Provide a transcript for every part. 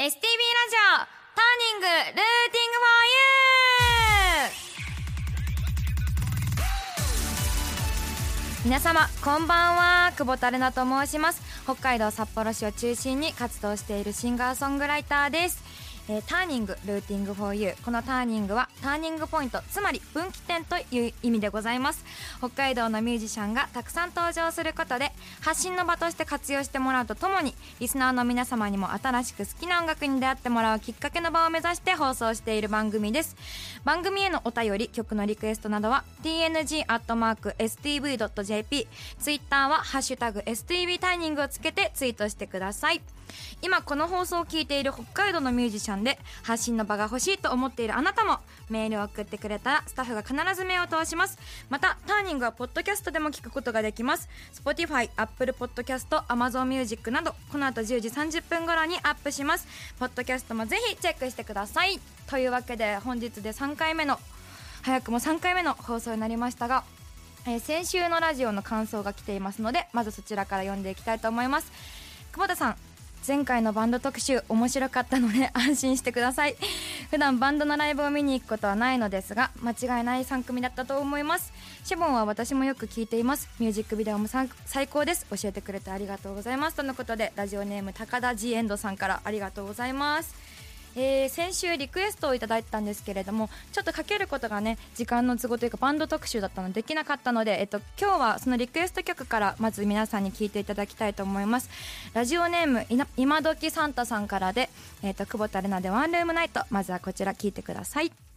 STB ラジオターニングルーティングフォーユー皆様こんばんは久保田玲奈と申します北海道札幌市を中心に活動しているシンガーソングライターですえー、ターニングルーティングフォーユーこのターニングはターニングポイントつまり分岐点という意味でございます。北海道のミュージシャンがたくさん登場することで発信の場として活用してもらうとともにリスナーの皆様にも新しく好きな音楽に出会ってもらうきっかけの場を目指して放送している番組です。番組へのお便り曲のリクエストなどは tng.stv.jp ツイッターは「ハッシュタグ #stv ターニング」をつけてツイートしてください。今この放送を聞いている北海道のミュージシャンで発信の場が欲しいと思っているあなたもメールを送ってくれたらスタッフが必ず目を通します。またターニングはポッドキャストでも聞くことができます。Spotify、Apple Podcast、Amazon Music などこの後10時30分頃にアップします。ポッドキャストもぜひチェックしてください。というわけで本日で3回目の早くも3回目の放送になりましたがえー、先週のラジオの感想が来ていますのでまずそちらから読んでいきたいと思います。久保田さん前回のバンド特集面白かったので安心してください。普段バンドのライブを見に行くことはないのですが間違いない3組だったと思います。シボンは私もよく聞いています。ミュージックビデオも最高です。教えてくれてありがとうございます。とのことでラジオネーム高田ジエンドさんからありがとうございます。えー、先週リクエストをいただいたんですけれどもちょっとかけることがね時間の都合というかバンド特集だったのでできなかったので、えっと、今日はそのリクエスト曲からまず皆さんに聴いていただきたいと思います。ラジオネーム今時サンタさんからで、えっと、久保田玲奈でワンルームナイト。まずはこちら聴いてください。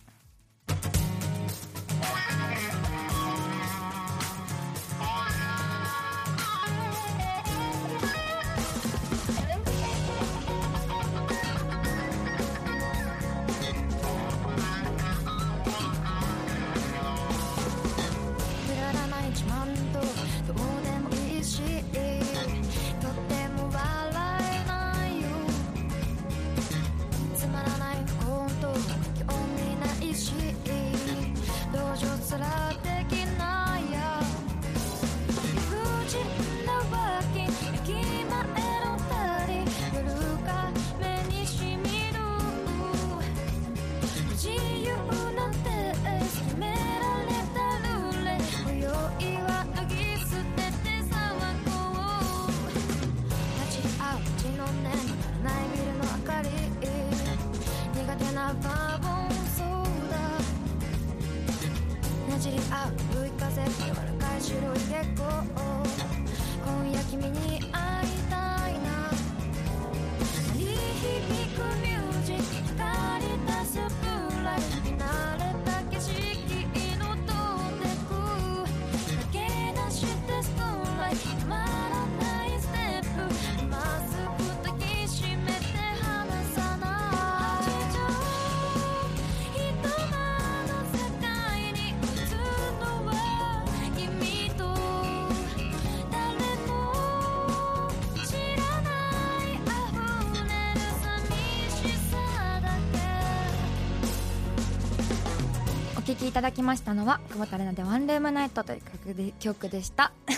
きいただきましたのは久保田玲奈でワンルームナイトという曲で曲でした。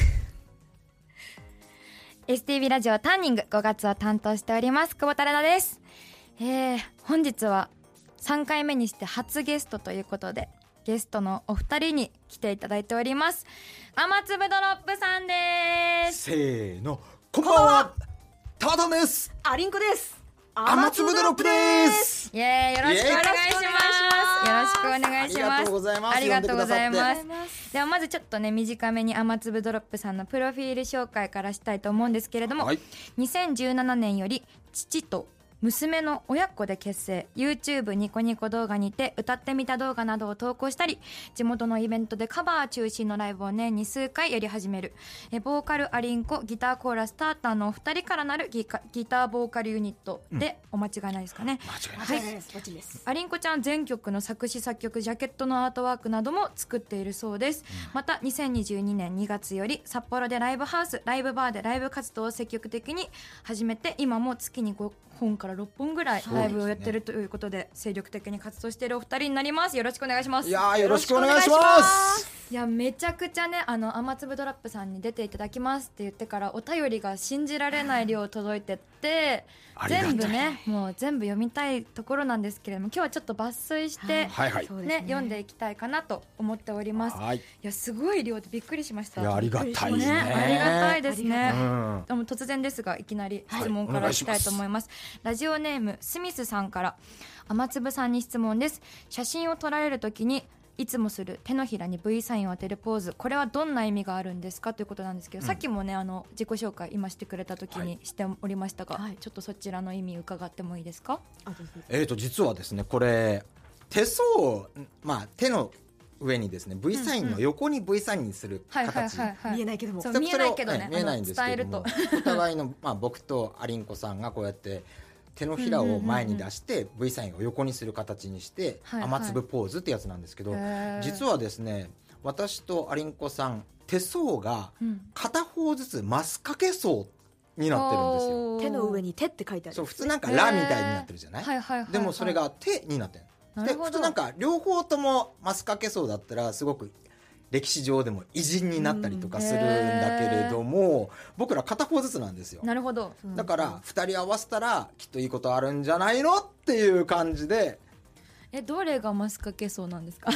STV ラジオターニング5月を担当しております久保田玲奈です。えー、本日は3回目にして初ゲストということでゲストのお二人に来ていただいております。雨粒ドロップさんです。せーのこんばんは。タドです。アリンコです雨粒ドロップです。イエーイ。よろしくお願いします。よろしくお願いします。ありがとうございます。ありがとうございます。ではまずちょっとね短めに雨粒ドロップさんのプロフィール紹介からしたいと思うんですけれども、はい、2017年より父と娘の親子で結成。YouTube ニコニコ動画にて歌ってみた動画などを投稿したり地元のイベントでカバー中心のライブを年に数回やり始める。えボーカルアリンコギターコーラスターターのお二人からなるギギターボーカルユニットで、お間違いないですかね、間違いない。です、はい、アリンコちゃん全曲の作詞作曲ジャケットのアートワークなども作っているそうです、うん、また2022年2月より札幌でライブハウスライブバーでライブ活動を積極的に始めて今も月に5本から6本ぐらいライブをやってるということで精力的に活動しているお二人になります。よろしくお願いします。いやよろしくお願いします。いやめちゃくちゃねあの雨粒ドラップさんに出ていただきますって言ってからお便りが信じられない量届いてって全部ねもう全部読みたいところなんですけれども今日はちょっと抜粋して、はいはい。そうですね。読んでいきたいかなと思っております。はい。いやすごい量でびっくりしました。いやありがたいですね。ねありがたいですね。でも突然ですがいきなり質問かはいらいきたいと思います,、ラジオネームスミスさんから雨粒さんに質問です。写真を撮られるときにいつもする手のひらに V サインを当てるポーズ。これはどんな意味があるんですか？ということなんですけど、うん。さっきもねあの自己紹介今してくれた時にしておりましたが、はいちょっとそちらの意味伺ってもいいですか？えーと実はですねこれ手相まあ手の上にですね V サインの横に V サインにするはいはい形はいはい。見えないけども。見えないけどね。見えないんですけども。お互いの、まあ、僕とアリンコさんがこうやって手のひらを前に出して V サインを横にする形にして雨粒ポーズってやつなんですけど、実はですね私とアリンコさん手相がうん。片方ずつマス掛け相になってるんですよ。手の上に手って書いてあるそう普通なんか「ラ」みたいになってるじゃない、でもそれが手になってるでなるほど。普通なんか両方ともマス掛け相だったらすごく歴史上でも偉人になったりとかするんだけれども、僕ら片方ずつなんですよ。なるほど。うん。だから2人合わせたらきっといいことあるんじゃないのっていう感じで。えどれがマスカケそうなんですか？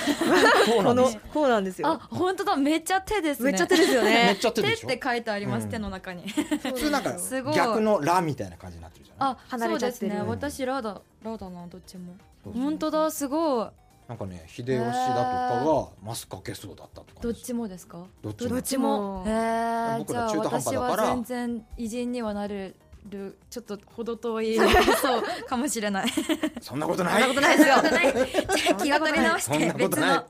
このこうなんですよ。あ本当だ。めっちゃ手ですね。めっちゃ手ですよ めっね手ちゃ手でしょ？って書いてあります、うん手の中に。普通なんか すごい。逆の「ラ」みたいな感じになってるじゃない？あ離そうですれちゃってる。ね私ラだラだなどっちも。そうそう。本当だすごいなんかね秀吉だとかがマス掛け相だったとかどっちもですか？どっちも。えじゃあ僕ら中途半端私だから。は全然偉人にはなれるちょっと程遠いそうかもしれない。そんなことない。そんなことないですよ。そんなことないじゃあ気を取り直して別の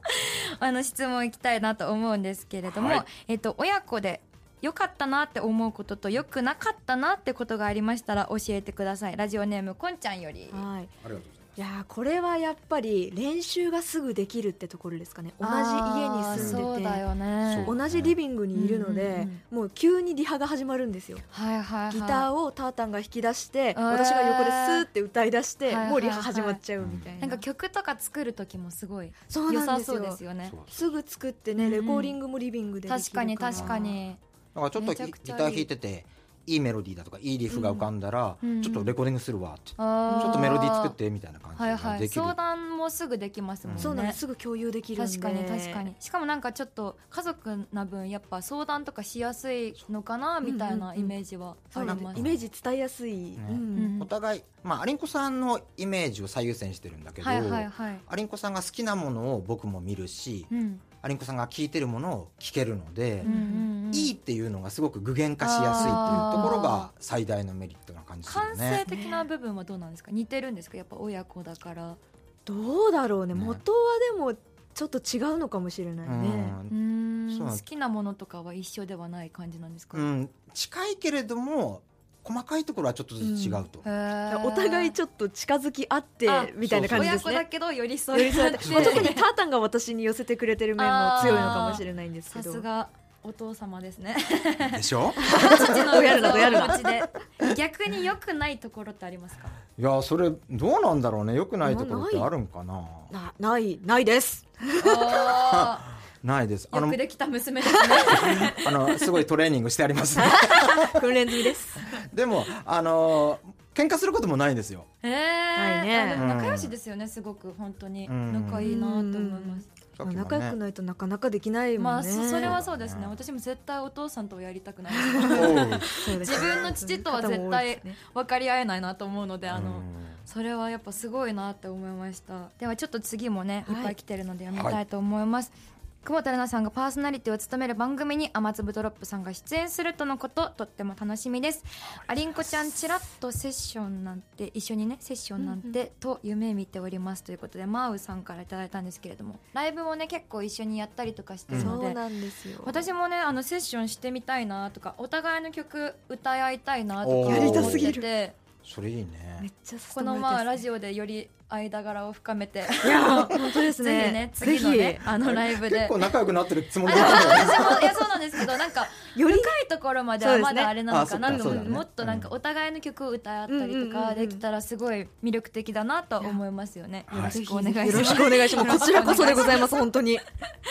あの質問いきたいなと思うんですけれども、はい。えっと親子で良かったなって思うことと良くなかったなってことがありましたら教えてください。ラジオネームこんちゃんより。はい。ありがとうございやーこれはやっぱり練習がすぐできるってところですかね。同じ家に住んあーそうだでよね。同じリビングにいるので、うんうんもう急にリハが始まるんですよ。はいはいはい。ギターをタータンが弾き出して、ー。私が横でスーって歌い出して、はいはいはい。もうリハ始まっちゃうみたいな、なんか曲とか作る時もすごいそう良さそうなんですよですよねす。ぐ作ってね、うんうん。レコーディングもリビングでできる確かに確かに。だからちょっとギター弾いてていいメロディーだとかいいリフが浮かんだら、うん。ちょっとレコーディングするわって、ちょっとメロディー作ってみたいな感じはいはい。ができる、相談もすぐできますもんね、そうなんですすぐ共有できるんで。確かに確かに。しかもなんかちょっと家族な分やっぱ相談とかしやすいのかなみたいなイメージはあそうなんでりますイメージ伝えやすい、ねうん。うん。お互いまあアリンコさんのイメージを最優先してるんだけど、はいはいはい。アリンコさんが好きなものを僕も見るし、うんアリンコさんが聴いてるものを聴けるので、うんうんうん。いいっていうのがすごく具現化しやすいっていうところが最大のメリットな感じする感性ね。的な部分はどうなんですか？似てるんですか？やっぱ親子だから。どうだろうね。ね。元はでもちょっと違うのかもしれないね、好きなものとかは一緒ではない感じなんですか、うん、近いけれども細かいところはちょっとずつ違うと、へー。お互いちょっと近づき合ってあみたいな感じですね。親子だけど寄り添い合って。まあ特にタータンが私に寄せてくれてる面も強いのかもしれないんですけど。さすがお父様ですね。でしょ？父のやるなやるな逆に良くないところってありますか？いやそれどうなんだろうね。よくないところってあるんかな。なない ないです。あないです。あのーよくできた娘ですね。あのすごいトレーニングしてありますね 訓練済みです。でもあの喧嘩することもないんですよ。えー。ないね。仲良しですよねすごく。本当に。うん。仲いいなと思います。さっきも仲良くないとなかなかできないもまあんね、そそれはそうですね。うん。私も絶対お父さんとはやりたくない自分の父とは絶対分かり合えないなと思うのであのうん。それはやっぱすごいなって思いました。ではちょっと次もねい。はいっぱい来てるので読みたいと思います、久保田玲奈さんがパーソナリティを務める番組に雨粒ドロップさんが出演するとのこととっても楽しみです。ありんこちゃんちらっとセッションなんて一緒にねセッションなんてと夢見ておりますということでマーウさんからいただいたんですけれどもライブもね結構一緒にやったりとかしてるので、そうなんですよ。私もねあのセッションしてみたいなとかお互いの曲歌い合いたいなとかおー。思ってやりたすぎてそれいいめっねちゃこのまあラジオオでより間柄を深めて。いや本当ですぜひねね次のねあのライブで。結構仲良くなってるつもありだったいやそうなんですけどなんかより深いところまではまだあれなのかな。と思うそうですね。もっとなんかお互いの曲を歌ったりとかできたらすごい魅力的だなと思いますよね。よろしくお願いします。よろしくお願いします。こちらこそでございます本当に。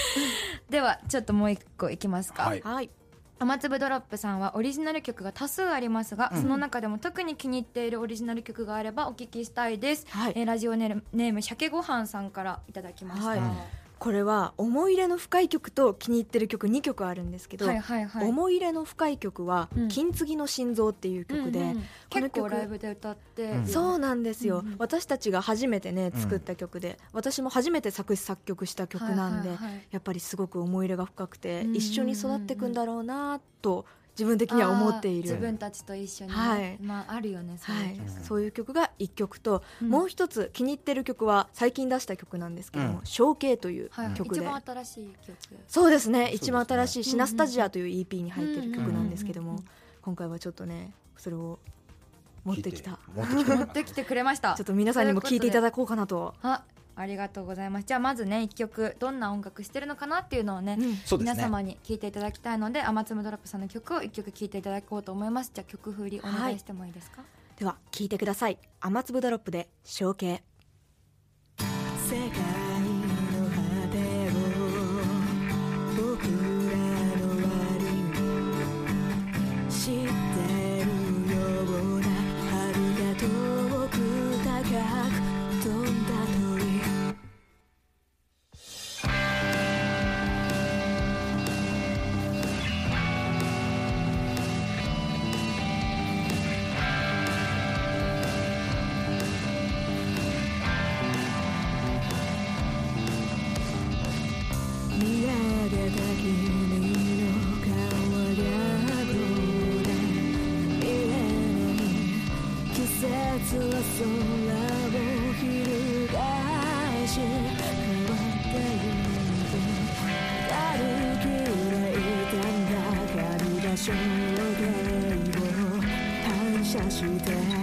ではちょっともう一個いきますか、はい。はい雨粒ドロップさんはオリジナル曲が多数ありますが、うん。その中でも特に気に入っているオリジナル曲があればお聞きしたいです、はい。えーラジオネームネーム鮭ごはんさんからいただきました、はい。うんこれは思い入れの深い曲と気に入ってる曲2曲あるんですけど、はいはいはい。思い入れの深い曲はうん「金継ぎの心臓」っていう曲で、うんうん。この曲結構ライブで歌って。るよね、そうなんですよ、うんうん私たちが初めてねうん作った曲で、私も初めて作詞作曲した曲なんで、はいはいはい。やっぱりすごく思い入れが深くて、うんうんうんうん。一緒に育っていくんだろうなと自分的には思っている。自分たちと一緒にね、はい。まああるよねそうはい。いう曲、そういう曲が1曲と、うん。もう一つ気に入ってる曲は最近出した曲なんですけどもうん「象形」というはい、曲で、一番新しい曲。そうですね。すね。一番新しい「シナスタジア」という EP に入ってる曲なんですけどもうんうんうん今回はちょっとねそれを持ってきた。持って。きた持ってきてくれました。ちょっと皆さんにも聴いていただこうかなと、あありがとうございます。じゃあまずね一曲どんな音楽してるのかなっていうのをね、うん。皆様に聞いていただきたいので雨粒ドロップさんの曲を一曲聴いていただこうと思います。じゃあ曲振りお願いしてもいいですか、では聴いてください。雨粒ドロップで象形だ借り場所を反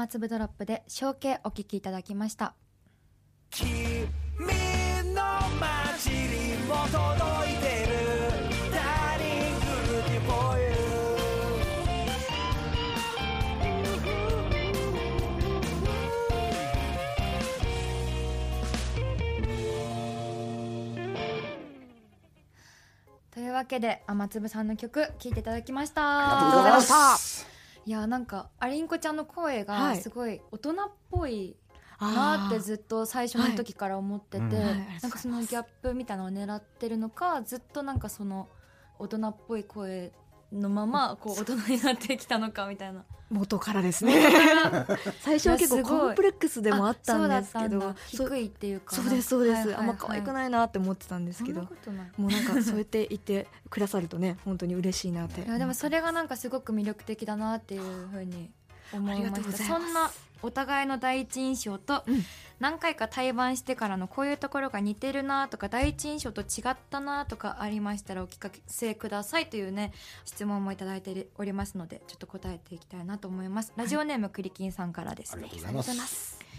雨粒ドロップで象形お聴きいただきました。君の街にも届いてるというわけで雨粒さんの曲聴いていただきました。ありがとうございました。いやなんかアリンコちゃんの声がはい。すごい大人っぽいなってずっと最初の時から思ってて、なんかそのギャップみたいなのを狙ってるのかずっとなんかその大人っぽい声のままこう大人になってきたのかみたいな。元からですね。最初は結構コンプレックスでもあったんですけど低いっていうか。そうですそうです、はいはいはい。あんま可愛くないなって思ってたんですけどもうなんかそうやって言ってくださるとね本当に嬉しいなって。いやでもそれがなんかすごく魅力的だなっていうふうに思いました。そんなお互いの第一印象とうん。何回か対バンしてからのこういうところが似てるなとか第一印象と違ったなとかありましたらお聞かせくださいというね質問もいただいておりますのでちょっと答えていきたいなと思います。ラジオネームクリキンさんからですね。ありがとうございます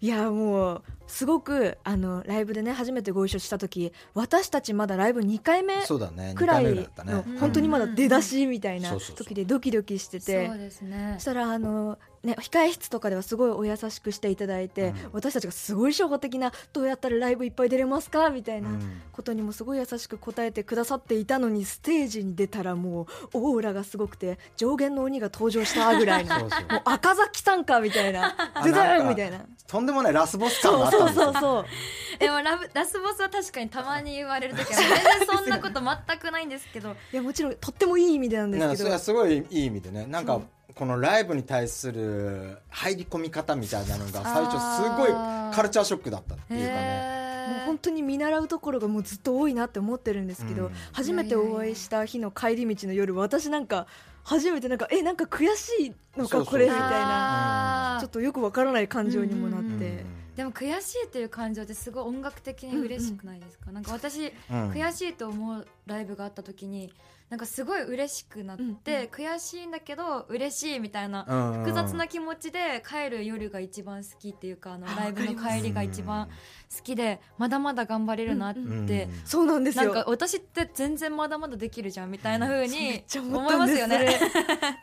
いやもうすごくあのライブでね初めてご一緒した時私たちまだライブ2回目そうだね。くらい二回目だったね。のうん本当にまだ出だしみたいな時でドキドキしてて。そうですね。そしたらあのね控え室とかではすごいお優しくしていただいて、うん。私たちがすごい初歩的などうやったらライブいっぱい出れますかみたいなうん。ことにもすごい優しく答えてくださっていたのにステージに出たらもうオーラがすごくて上限の鬼が登場したぐらいのそうそう。もう赤崎さんかみたいな。あズズンみたいな。とんでもないラスボス感そうそうがあったんですよそうそう でもラブラスボスは確かにたまに言われる時は 全然そんなこと全くないんですけど。いやもちろんとってもいい意味でなんですけど。はすごいいい意味でね。なんかそうこのライブに対する入り込み方みたいなのが最初すごいカルチャーショックだったっていうかね。もう本当に見習うところがもうずっと多いなって思ってるんですけど、うん。初めてお会いした日の帰り道の夜私なんか初めてなんかえなんか悔しいのかこれみたいな。ちょっとよくわからない感情にもなって、うん。でも悔しいという感情ってすごい音楽的に嬉しくないですか、なんか私うん。悔しいと思うライブがあった時になんかすごい嬉しくなって、うんうん。悔しいんだけど嬉しいみたいなうん複雑な気持ちで帰る夜が一番好きっていうかあのあライブの帰りが一番好きでまだまだ頑張れるなって、そうなんですよ。なんか私って全然まだまだできるじゃんみたいな風に思思いますよね。それ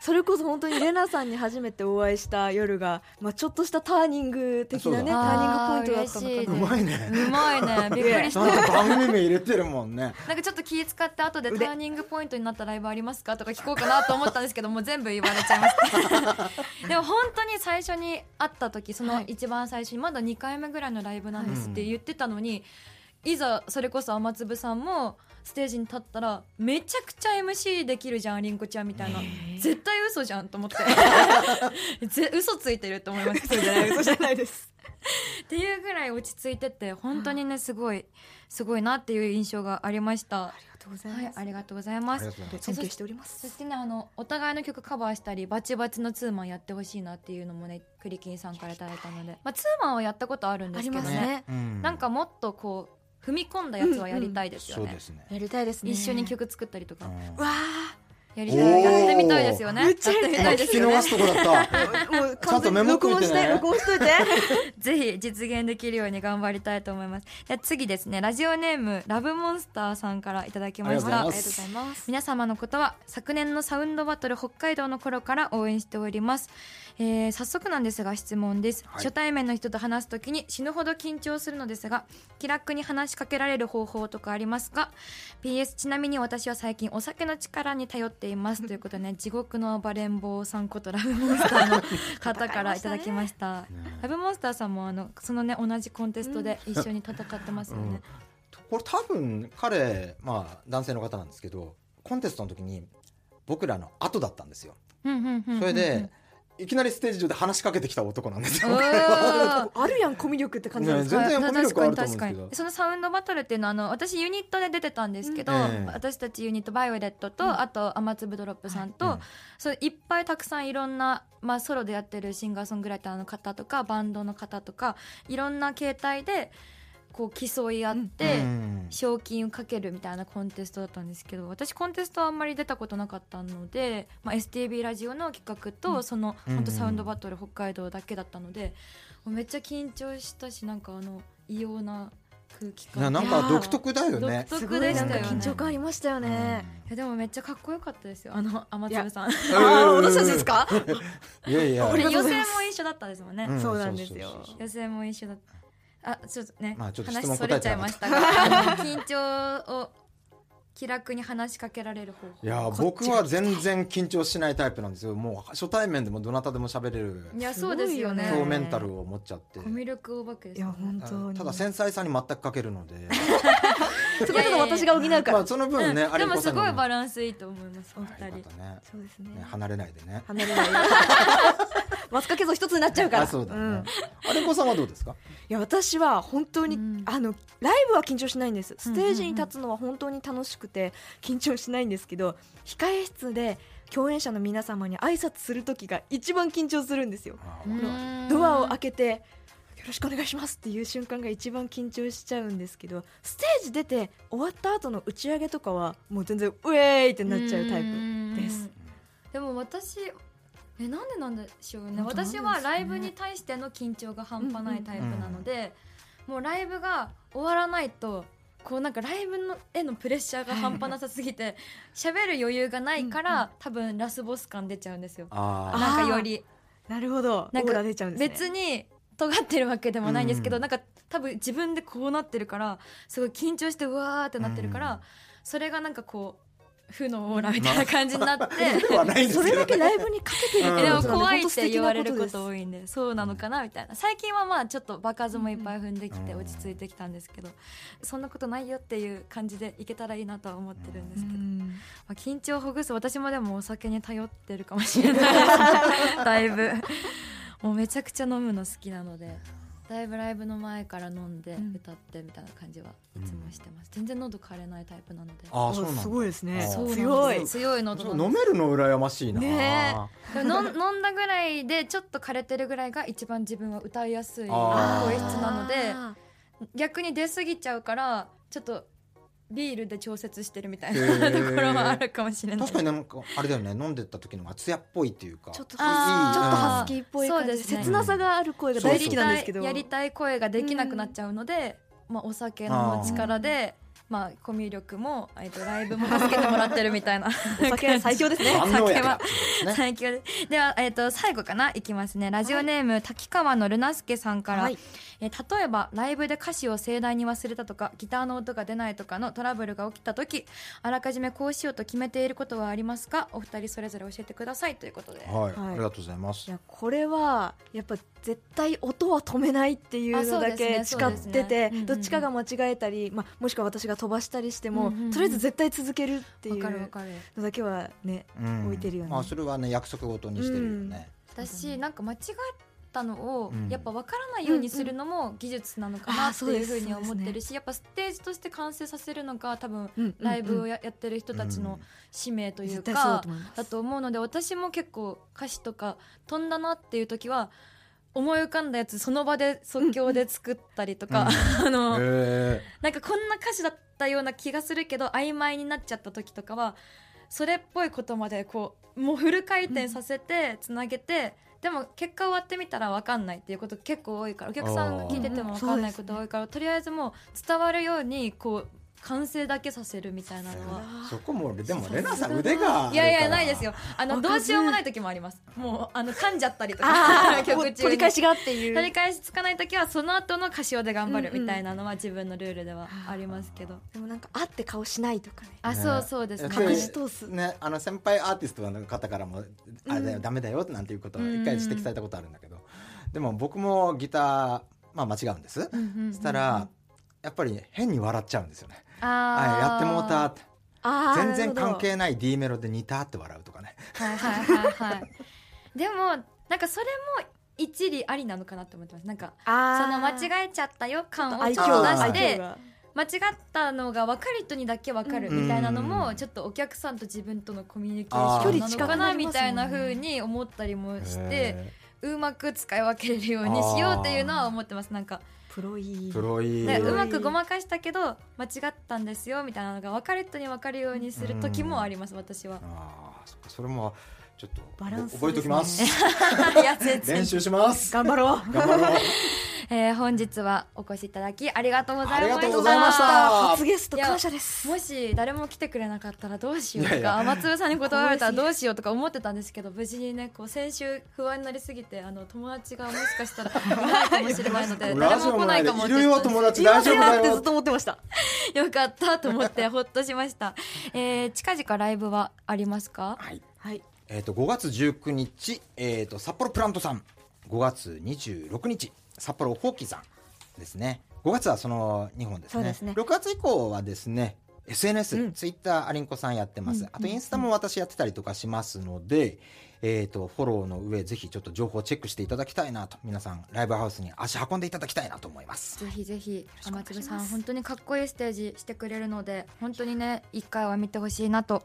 それこそ本当にレナさんに初めてお会いした夜が、まあ、ちょっとしたターニング的なねターニングポイントだったのかな。うまいね。うまいね。びっくりしちた番組名入れてるもんね。なんかちょっと気使って後でタ腕ーニングポイントになったライブありますか？とか聞こうかなと思ったんですけどもう全部言われちゃいました でも本当に最初に会った時その一番最初にまだ2回目ぐらいのライブなんですって言ってたのに、いざそれこそ雨粒さんもステージに立ったらめちゃくちゃ MC できるじゃんりんこちゃんみたいな。絶対嘘じゃんと思って。ぜ嘘ついてると思いました嘘じゃないです っていうぐらい落ち着いてて本当にねすごいすごいなっていう印象がありました。ありがとうございます、はいありがとうございます。尊敬しております。そしてねあのお互いの曲カバーしたりバチバチのツーマンやってほしいなっていうのもねクリキンさんからいただいたので、まあ、ツーマンはやったことあるんであすけどね。りますね。うん。なんかもっとこう踏み込んだやつはやりたいですよね,、そうですね。やりたいですね。一緒に曲作ったりとか、うん。わやりたいみたいですよね。めっちゃやってみたいですよね。聞き逃すとこだった。ー もうちゃんとメモっといてね。録音して録音しといて。ぜひ実現できるように頑張りたいと思います。では次ですね。ラジオネームラブモンスターさんからいただきましありたがとうございます。います。皆様のことは昨年のサウンドバトル北海道の頃から応援しております、えー早速なんですが質問です、はい。初対面の人と話すときに死ぬほど緊張するのですが気楽に話しかけられる方法とかありますか？PS ちなみに私は最近お酒の力に頼っています。ということでね地獄の暴れん坊さんことラブモンスターの方からいただきました。ラブモンスターさんもあのそのね同じコンテストで一緒に戦ってますよね、うん。これ多分彼まあ男性の方なんですけどコンテストの時に僕らの後だったんですよ。うんうんうんうん。それでいきなりステージ上で話しかけてきた男なんですよ。あるやんコミュ力って感じなんですか、ね全然はいコミュ力あると思うんですけど。確かに確かに。そのサウンドバトルっていうのはあの私ユニットで出てたんですけど、うん。ええ。私たちユニットバイオレットと、あと雨粒ドロップさんと、うんそういっぱいたくさんいろんな、まあ、ソロでやってるシンガーソングライターの方とかバンドの方とかいろんな形態でこう競い合って。うん。賞金をかけるみたいなコンテストだったんですけど私コンテストはあんまり出たことなかったので、まあ、STB ラジオの企画と、そのうん。本当サウンドバトル北海道だけだったので、もうめっちゃ緊張したしなんかあの異様な空気い感やなんか独特だよね。独特でしたよね。なんか緊張感ありましたよね、いやでもめっちゃかっこよかったですよ。あの雨粒さん。ああ私たちですか？いやいや。ありがと予選も一緒だったですもんね、ん。そうなんですよ。予選も一緒だったあちょっとね、まあちょっと質話問それちゃいましたが 緊張を気楽に話しかけられる方法。いや僕は全然緊張しないタイプなんですよ。もう初対面でもどなたでも喋れるいやそうですよね。すごいよ強メンタルを持っちゃって。コミュ力お化けですいや本当に。ただ繊細さに全く欠けるので。そこはちょっと私が補うから。まあその分ね、うん。でもすごいバラランスいいと思いますお二人。ね。そうですね。ね離れないでね。離れない。マスカケ像一つになっちゃうから。あそうだね、ん。あれこさんはどうですか？いや私は本当に、うん。あのライブは緊張しないんです。ステージに立つのは本当に楽しくて緊張しないんですけど控え室で共演者の皆様に挨拶する時が一番緊張するんですよ。うん。ドアを開けてよろしくお願いしますっていう瞬間が一番緊張しちゃうんですけどステージ出て終わった後の打ち上げとかはもう全然ウェーイってなっちゃうタイプです。でも私えなんでなんでしょうね。私はライブに対しての緊張が半端ないタイプなので、もうライブが終わらないとこうなんかライブのへのプレッシャーが半端なさすぎて 喋る余裕がないから、多分ラスボス感出ちゃうんですよ。ああなんかより。なるほど。なんかオーラ出ちゃうんですね。別に尖ってるわけでもないんですけど、うんなんか多分自分でこうなってるからすごい緊張してうわーってなってるから、うん。それがなんかこう負のオーラみたいな感じになって、それだけライブにかけてるってうん。えでも怖いって言われること多いんでそうなのかなみたいな。最近はまあちょっと場数もいっぱい踏んできてうん。落ち着いてきたんですけどそんなことないよっていう感じでいけたらいいなとは思ってるんですけど、まあ、緊張をほぐす。私もでもお酒に頼ってるかもしれない。で すだいぶ。もうめちゃくちゃ飲むの好きなのでだいぶライブの前から飲んでうん。歌ってみたいな感じはいつもしてます、全然喉枯れないタイプなので。ああそうなんだ。すごいですね。す。強い。強い喉飲めるの羨ましいな、ね飲ん飲んだぐらいでちょっと枯れてるぐらいが一番自分は歌いやすい声質なのであ逆に出過ぎちゃうからちょっとビールで調節してるみたいへなー。ところはあるかもしれない。確かになんかあれだよね。飲んでった時のが艶っぽいっていうか。ーちょっとちょっとハスキーっぽい感じそうですね。切なさがある声が大好きなんですけど。やりたいやりたい声ができなくなっちゃうので、まあ、お酒の力でまあ、コミュ力も、えっと、ライブも助けてもらってるみたいな。お酒は最強ですね。酒は 最強です。では、えっと最後かな。いきますね。ラジオネーム、滝川のルナスケさんから、はいえー例えばライブで歌詞を盛大に忘れたとかギターの音が出ないとかのトラブルが起きた時あらかじめこうしようと決めていることはありますか？お二人それぞれ教えてくださいということで、はい、はい。ありがとうございます。いやこれはやっぱ絶対音は止めないっていうのだけあ誓ってて、ねうんうん。どっちかが間違えたり、まあ、もしくは私が飛ばしたりしても、うんうんうんとりあえず絶対続けるっていうかるのだけはねうん。置いてるよね。あそれはね約束事にしてるよね、私なんか間違ったのをうん。やっぱ分からないようにするのも技術なのかなっていうふうには思ってるしやっぱステージとして完成させるのが多分ライブをややってる人たちの使命というかだと思うので私も結構歌詞とか飛んだなっていう時は思い浮かんだやつその場で即興で作ったりとか、あのへなんかこんな歌詞だったような気がするけど曖昧になっちゃった時とかはそれっぽいことまでこうもうフル回転させてつなげて、でも結果終わってみたら分かんないっていうこと結構多いからお客さんが聞いてても分かんないこと多いから、とりあえずもう伝わるようにこう完成だけさせるみたいなのは。えそこもでもレナさん腕があるから。いやいやないですよ。あのどうしようもない時もあります。もうあの噛んじゃったりとか。曲中に。取り返しがっていう取り返しつかない時はその後の歌唱で頑張るうんうんみたいなのは自分のルールではありますけど、でもなんかあって顔しないとかね。あね。そうそうです。ね隠し通す。ねあの先輩アーティストの方からもあれだようん。ダメだよなんていうことをうん。一回指摘されたことあるんだけど。でも僕もギターまあ間違うんです。うんうんうんうん。そしたらやっぱり変に笑っちゃうんですよねあはいやってもうたって。あー全然関係ない D メロで似たって笑うとかね。はいはいはいはい。でもなんかそれも一理ありなのかなって思ってます。なんかその間違えちゃったよ感を愛ちょっと出して間違ったのが分かる人にだけ分かるうんみたいなのもうん。ちょっとお客さんと自分とのコミュニケあーーションなのかな距離近くなりみたいな風に思ったりもしてへうまく使い分けれるようにしようっていうのは思ってます。なんかプロいープロいいでうまくごまかしたけど間違ったんですよみたいなのが分かる人に分かるようにする時もあります私は。あーそっかそれもちょっとバランス覚えておきます。練習します。頑張ろう。頑張ろうえー本日はお越しいただきありがとうございました。ありがとうございました。初ゲスト感謝です。もし誰も来てくれなかったらどうしようとかいや。いや雨粒さんに断られたらどうしようとか思ってたんですけど無事にねこう先週不安になりすぎてあの友達がもしかしたらい ないかもしれないので誰も来ないかもいるよ友達大丈夫だってずっと思ってました。よかったと思ってほっとしました、えー、近々ライブはありますか？はい。はい。えー、と5月19日、えー、と札幌プラントさん。5月26日札幌フォーキーさんですね。5月はその2本ですね。ですね。6月以降はですね SNS、うん。ツイッターアリンコさんやってます、うん。あとインスタも私やってたりとかしますので、えー、とフォローの上ぜひちょっと情報をチェックしていただきたいなと皆さんライブハウスに足運んでいただきたいなと思います。ぜひぜひろしくお願雨粒いします。さん本当にかっこいいステージしてくれるので本当にね一回は見てほしいなと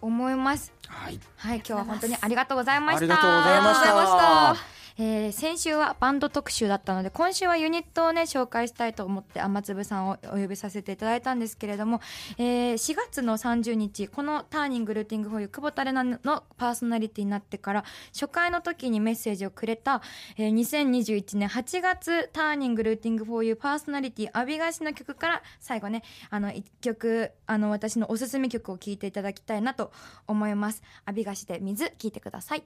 思います。はい。はい今日は本当にありがとうございました。ありがとうございましたえー先週はバンド特集だったので今週はユニットをね紹介したいと思って雨粒さんをお呼びさせていただいたんですけれども、えー4月の30日この「ターニングルーティングフォーユー久保田玲奈のパーソナリティになってから初回の時にメッセージをくれた、えー2021年8月「ターニングルーティングフォーユーパーソナリティ阿ビ菓子の曲から最後ねあの1曲あの私のおすすめ曲を聴いていただきたいなと思います。阿ビ菓子で水聴いてください。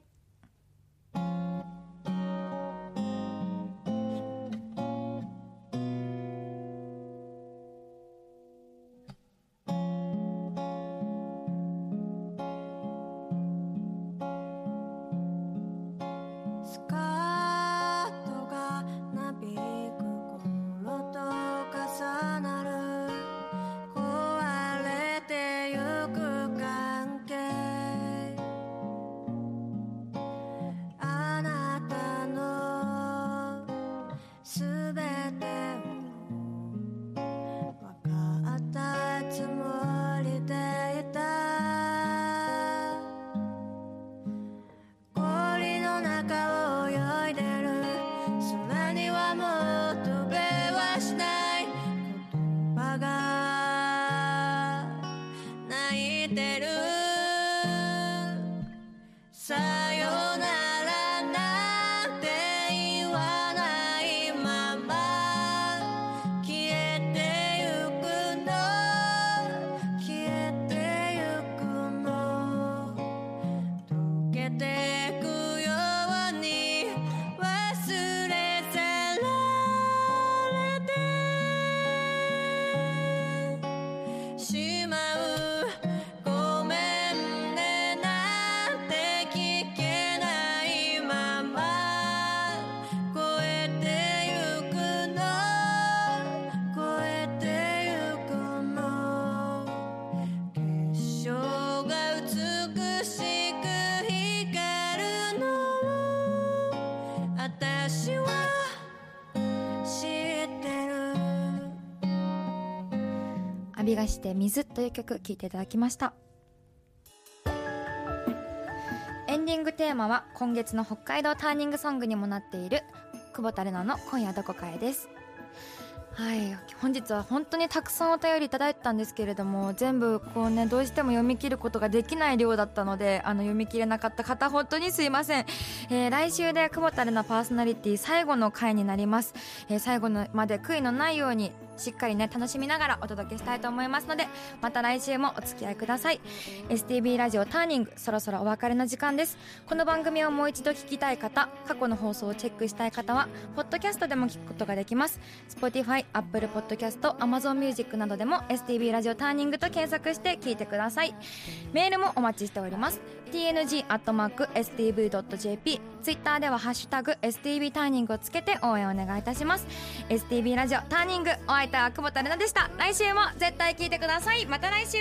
ビ菓子で水という曲聴いていただきました。エンディングテーマは今月の北海道ターニングソングにもなっている久保田玲奈の今夜どこかへです。はい本日は本当にたくさんお便りいただいたんですけれども全部こうねどうしても読み切ることができない量だったのであの読み切れなかった方本当にすいません、えー来週で久保田玲奈パーソナリティ最後の回になります、えー最後のまで悔いのないようにしっかりね楽しみながらお届けしたいと思いますのでまた来週もお付き合いください。STB ラジオターニングそろそろお別れの時間です。この番組をもう一度聞きたい方過去の放送をチェックしたい方はポッドキャストでも聞くことができます。Spotify、Apple Podcast、Amazon Music などでも STB ラジオターニングと検索して聞いてください。メールもお待ちしております。tng.stv.jp ツイッターではハッシュタグ STV ターニングをつけて応援お願いいたします。STV ラジオターニングお相手は久保田玲奈でした。来週も絶対聞いてください。また来週。